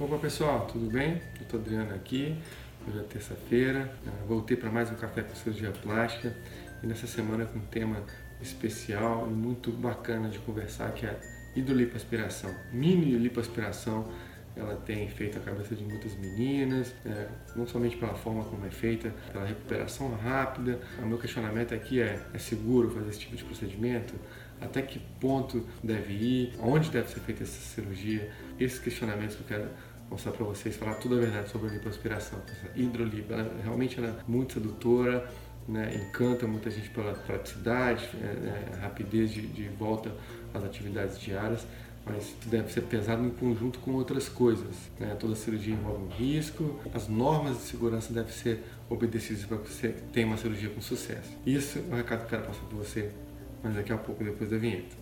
Opa pessoal, tudo bem? Eu estou Adriano aqui, hoje é terça-feira, uh, voltei para mais um Café com Cirurgia Plástica e nessa semana com um tema especial e muito bacana de conversar que é a hidrolipoaspiração, mini lipoaspiração ela tem feito a cabeça de muitas meninas, é, não somente pela forma como é feita, pela recuperação rápida. O meu questionamento aqui é: é seguro fazer esse tipo de procedimento? Até que ponto deve ir? Onde deve ser feita essa cirurgia? Esses questionamentos que eu quero mostrar para vocês, falar toda a verdade sobre a lipoaspiração. Essa hidrolipo, ela, realmente ela é muito sedutora, né, encanta muita gente pela praticidade, é, é, rapidez de, de volta às atividades diárias, mas deve ser pesado em conjunto com outras coisas. Né? Toda cirurgia envolve um risco, as normas de segurança devem ser obedecidas para que você tenha uma cirurgia com sucesso. Isso é o recado que eu quero passar para você, mas daqui a pouco, depois da vinheta.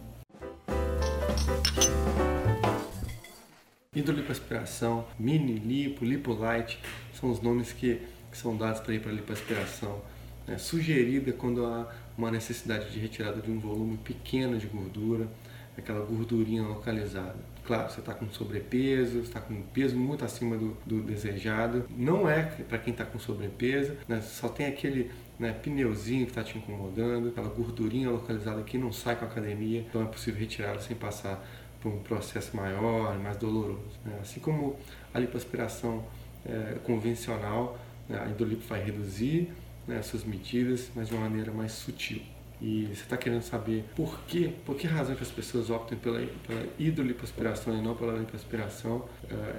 Hidrolipoaspiração, mini lipo, lipolite, são os nomes que, que são dados para a lipoaspiração. Né? Sugerida quando há uma necessidade de retirada de um volume pequeno de gordura, aquela gordurinha localizada. Claro, você está com sobrepeso, está com um peso muito acima do, do desejado. Não é para quem está com sobrepeso, né? só tem aquele né, pneuzinho que está te incomodando, aquela gordurinha localizada que não sai com a academia, então é possível retirá-la sem passar por um processo maior, mais doloroso. Né? Assim como a lipoaspiração é, convencional, né, a endolipo vai reduzir né, suas medidas, mas de uma maneira mais sutil e você está querendo saber por quê, por que razão que as pessoas optam pela, pela hidrolipoaspiração e não pela lipoaspiração, uh,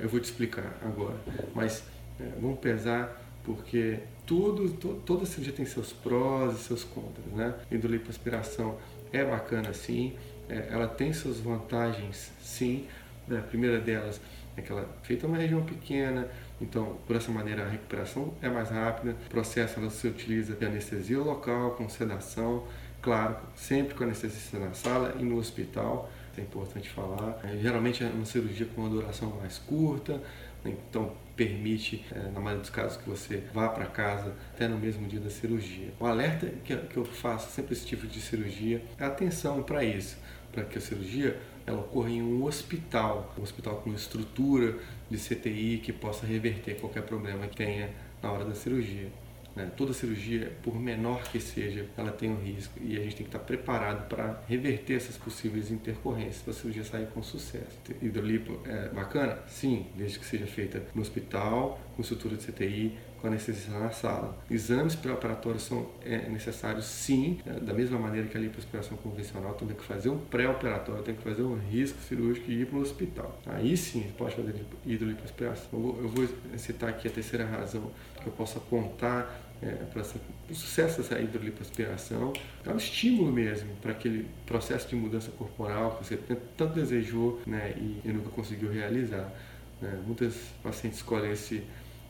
eu vou te explicar agora. Mas uh, vamos pesar porque tudo, to, toda cirurgia tem seus prós e seus contras, né? Hidrolipoaspiração é bacana sim, é, ela tem suas vantagens sim. Né? A primeira delas é que ela é feita uma região pequena, então, por essa maneira, a recuperação é mais rápida. O processo ela se utiliza de anestesia local, com sedação, Claro, sempre com anestesista na sala e no hospital, é importante falar. É, geralmente é uma cirurgia com uma duração mais curta, né? então permite, é, na maioria dos casos, que você vá para casa até no mesmo dia da cirurgia. O alerta que, que eu faço sempre esse tipo de cirurgia é atenção para isso, para que a cirurgia ela ocorra em um hospital, um hospital com estrutura de CTI que possa reverter qualquer problema que tenha na hora da cirurgia. Né? Toda cirurgia, por menor que seja, ela tem um risco e a gente tem que estar preparado para reverter essas possíveis intercorrências para a cirurgia sair com sucesso. Hidrolipo é bacana? Sim, desde que seja feita no hospital, com estrutura de CTI, com anestesia na sala. Exames pré-operatórios são é, necessários sim, é, da mesma maneira que a lipoaspiração convencional, tem que fazer um pré-operatório, tem que fazer um risco cirúrgico e ir para o hospital. Aí sim pode fazer hidrolipoaspiração. Eu eu vou citar aqui a terceira razão que eu possa contar é, para o sucesso dessa hidrolipoaspiração, é um estímulo mesmo para aquele processo de mudança corporal que você tanto desejou né, e, e nunca conseguiu realizar. Né? Muitas pacientes escolhem esse,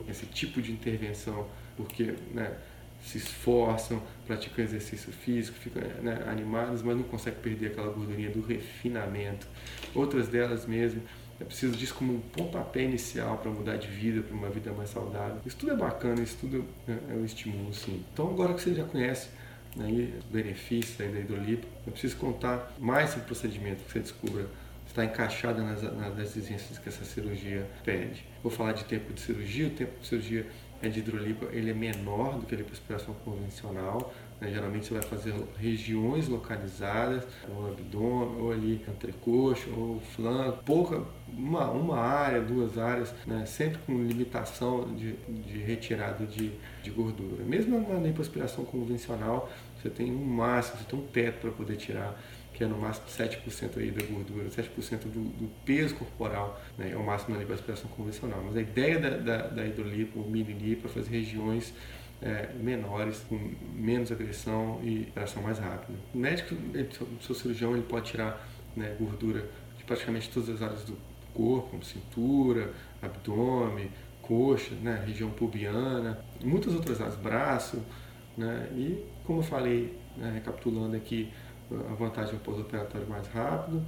esse tipo de intervenção porque né, se esforçam, praticam exercício físico, ficam né, animadas, mas não conseguem perder aquela gordurinha do refinamento. Outras delas mesmo é preciso disso como um pontapé inicial para mudar de vida, para uma vida mais saudável. Isso tudo é bacana, isso tudo é, é um estímulo, sim. Então, agora que você já conhece né, os benefícios aí da hidrolipo, eu preciso contar mais sobre o procedimento que você descubra está encaixada nas, nas exigências que essa cirurgia pede. Vou falar de tempo de cirurgia, o tempo de cirurgia é de hidrolipo, ele é menor do que a lipoaspiração convencional, né? Geralmente você vai fazer regiões localizadas, ou abdômen, ou ali entrecoxo, ou flanco, pouca, uma, uma área, duas áreas, né? sempre com limitação de, de retirada de, de gordura. Mesmo na lipoaspiração convencional, você tem um máximo, você tem um teto para poder tirar que é no máximo 7% aí da gordura, 7% do, do peso corporal, né, é o máximo na lipoaspiração convencional. Mas a ideia da, da, da hidrolipo, mini lipo, é fazer regiões é, menores, com menos agressão e operação mais rápida. O médico, o seu cirurgião, ele pode tirar né, gordura de praticamente todas as áreas do corpo, como cintura, abdômen, coxa, né, região pubiana, muitas outras áreas, braço, né, e como eu falei, né, recapitulando aqui, a vantagem do pós-operatório mais rápido,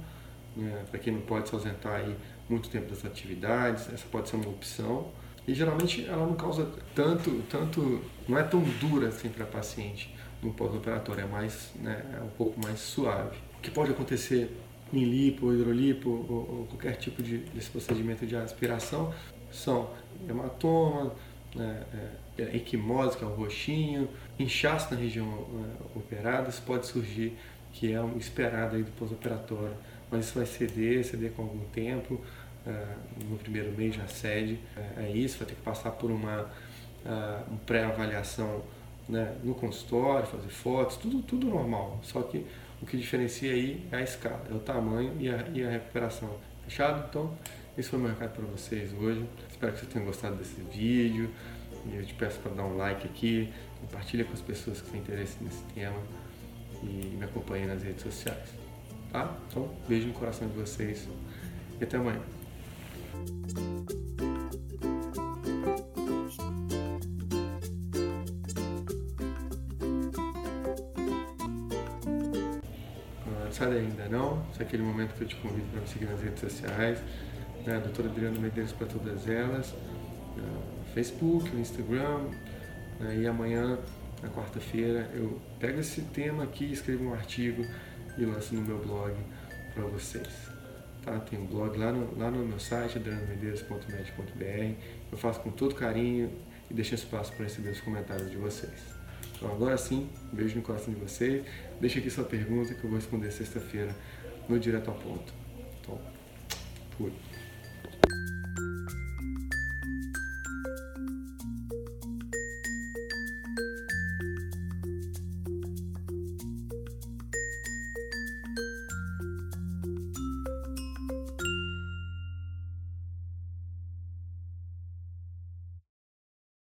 né, para quem não pode se ausentar aí muito tempo das atividades, essa pode ser uma opção. E geralmente ela não causa tanto, tanto não é tão dura assim para paciente no pós-operatório, é mais, né, é um pouco mais suave. O que pode acontecer em lipo, hidrolipo ou, ou qualquer tipo de desse procedimento de aspiração são hematoma, né, é, é, equimose, que é o roxinho, inchaço na região é, operada, isso pode surgir, que é o esperado aí do pós-operatório, mas isso vai ceder, ceder com algum tempo, é, no primeiro mês já cede, é, é isso, vai ter que passar por uma, uh, uma pré-avaliação né, no consultório, fazer fotos, tudo, tudo normal, só que o que diferencia aí é a escala, é o tamanho e a, e a recuperação. Fechado? Então, esse foi o meu recado para vocês hoje. Espero que vocês tenham gostado desse vídeo. E eu te peço para dar um like aqui, compartilha com as pessoas que têm interesse nesse tema e me acompanhem nas redes sociais. Tá? Então, beijo no coração de vocês e até amanhã. sai ainda não, esse é aquele momento que eu te convido para me seguir nas redes sociais, né, doutora Adriano Medeiros para todas elas, no Facebook, Instagram, né, e amanhã, na quarta-feira, eu pego esse tema aqui, escrevo um artigo e lanço no meu blog para vocês. Tá? Tem um blog lá no, lá no meu site, adrianomedeiros.med.br, eu faço com todo carinho e deixo espaço para receber os comentários de vocês. Então agora sim, beijo no coração de vocês. Deixa aqui sua pergunta que eu vou responder sexta-feira no Direto ao Ponto. Então, fui.